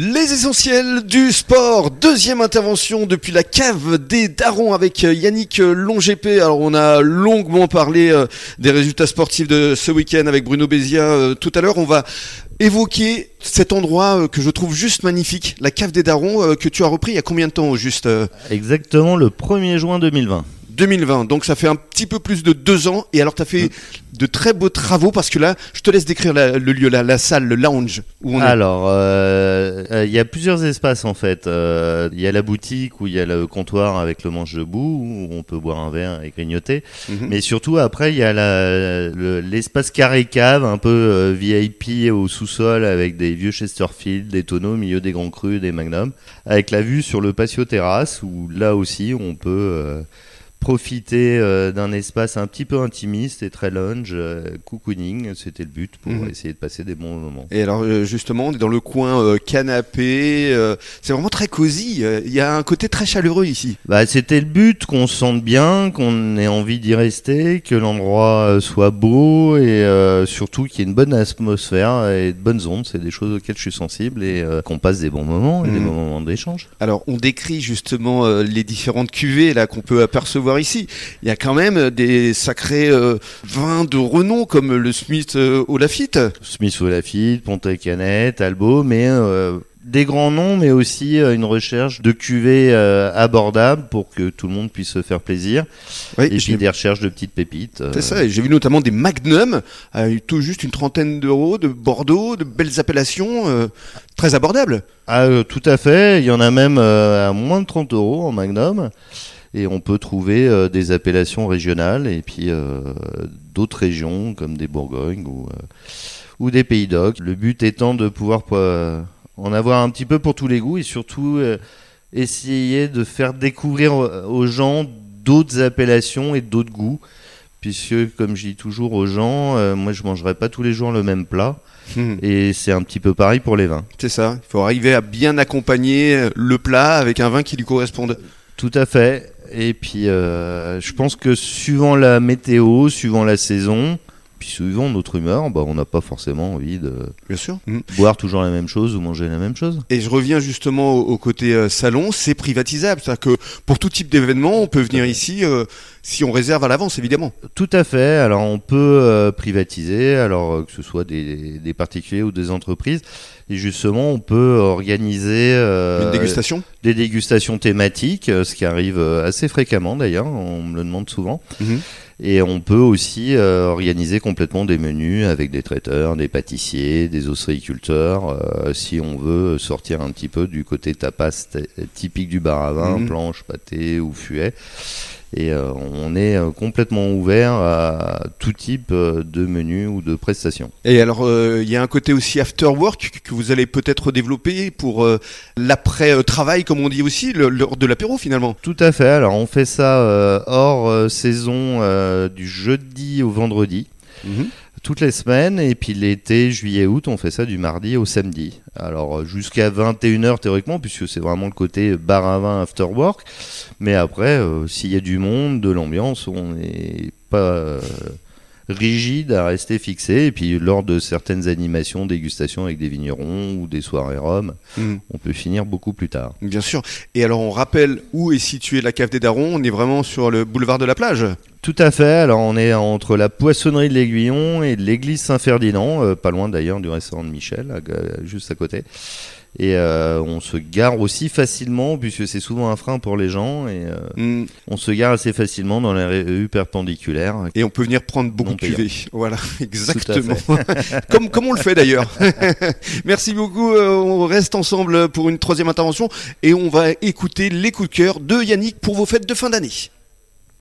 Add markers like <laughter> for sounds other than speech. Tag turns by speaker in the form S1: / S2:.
S1: Les essentiels du sport, deuxième intervention depuis la cave des darons avec euh, Yannick euh, Longépé. Alors on a longuement parlé euh, des résultats sportifs de ce week-end avec Bruno Bézia tout à l'heure. On va évoquer cet endroit que je trouve juste magnifique, la cave des darons que tu as repris il y a combien de temps juste
S2: Exactement le 1er juin 2020.
S1: 2020. Donc ça fait un petit peu plus de deux ans. Et alors tu as fait mm. de très beaux travaux parce que là, je te laisse décrire le lieu, la, la, salle, le lounge
S2: où on Alors, euh, euh, il y a plusieurs espaces en fait. Euh, il y a la boutique où il y a le comptoir avec le manche debout où on peut boire un verre et grignoter. Mhm. Mais surtout après, il y a l'espace carré cave, un peu VIP au sous-sol avec des vieux Chesterfield, des tonneaux au milieu des grands crus, des magnums, avec la vue sur le patio terrasse où là aussi on peut profiter euh, d'un espace un petit peu intimiste et très lounge, euh, cocooning, c'était le but pour mhm. essayer de passer des bons moments.
S1: Et alors euh, justement, on est dans le coin canapé, c'est vraiment très cosy, il y a un côté très chaleureux ici.
S2: Bah, c'était le but, qu'on se sente bien, qu'on ait envie d'y rester, que l'endroit soit beau et surtout qu'il y ait une bonne atmosphère et de bonnes ondes, c'est des choses auxquelles je suis sensible et qu'on passe des bons moments et des mhm. bons moments d'échange.
S1: Alors on décrit justement les différentes cuvées là qu'on peut apercevoir ici. Il y a quand même des sacrés euh, vins de renom comme le Smith euh, Olafite.
S2: Smith Olafite, Pontet Canet, Albo, mais euh, des grands noms, mais aussi une recherche de cuvées abordables pour que tout le monde puisse se faire plaisir. et puis des recherches de petites pépites.
S1: C'est ça, et j'ai vu notamment des Magnum, à tout juste une trentaine d'euros, de Bordeaux, de belles appellations, très abordables.
S2: Ah, tout à fait, il y en a même à moins de 30 euros en Magnum et on peut trouver euh, des appellations régionales et puis euh, d'autres régions comme des Bourgognes ou, euh, ou des Pays d'Oc. Le but étant de pouvoir en avoir un petit peu pour tous les goûts et surtout essayer de faire découvrir aux gens d'autres appellations et d'autres goûts. Puisque, comme je dis toujours aux gens, moi je mangerai pas tous les jours le même plat. Hmm. Et c'est un petit peu pareil pour les vins.
S1: C'est ça. Il faut arriver à bien accompagner le plat avec un vin qui lui corresponde.
S2: Tout à fait. Et puis, euh, je pense que suivant la météo, suivant la saison, puis suivant notre humeur, bah, on n'a pas forcément envie de
S1: Bien sûr.
S2: Mm. boire toujours la même chose ou manger la même chose.
S1: Et je reviens justement au, côté euh, salon, c'est privatisable. C'est-à-dire que pour tout type d'événement, on peut venir ici euh, si on réserve à l'avance, évidemment.
S2: Tout à fait. Alors on peut privatiser, alors que ce soit des, des particuliers ou des entreprises. Et justement, on peut organiser
S1: euh, dégustation?
S2: des dégustations thématiques, euh, ce qui arrive euh, assez fréquemment d'ailleurs, on me le demande souvent. Mhm. Et on peut aussi organiser complètement des menus avec des traiteurs, des pâtissiers, des ostréiculteurs, si on veut sortir un petit peu du côté tapas typique du bar à vin, mhm. planche, pâté ou fuet. Et euh, on est euh, complètement ouvert à tout type euh, de menus ou de prestations.
S1: Et alors, il y a un côté aussi after work que vous allez peut-être développer pour l'après-travail, comme on dit aussi, l'heure de l'apéro finalement.
S2: Tout à fait. Alors, on fait ça hors saison du jeudi au vendredi. Mhm toutes les semaines. Et puis l'été, juillet, août, on fait ça du mardi au samedi. Alors jusqu'à 21h théoriquement, puisque c'est vraiment le côté bar à vin after work. Mais après, euh, s'il y a du monde, de l'ambiance, on n'est pas euh, rigide à rester fixé. Et puis lors de certaines animations, dégustations avec des vignerons ou des soirées rhum, hmm. on peut finir beaucoup plus tard.
S1: Bien sûr. Et alors on rappelle où est située la cave des Darons. On est vraiment sur le boulevard de la plage.
S2: Tout à fait. Alors on est entre la poissonnerie de l'Aiguillon et l'église Saint-Ferdinand, euh, pas loin d'ailleurs du restaurant de Michel, juste à côté. Et euh, on se gare aussi facilement, puisque c'est souvent un frein pour les gens, et euh, mm. on se gare assez facilement dans les rues perpendiculaires.
S1: Et on peut venir prendre beaucoup de cuvées. <laughs> Voilà, exactement. <laughs> comme, comme on le fait d'ailleurs. <laughs> Merci beaucoup. on reste ensemble pour une troisième intervention et on va écouter les coups de cœur de Yannick pour vos fêtes de fin d'année.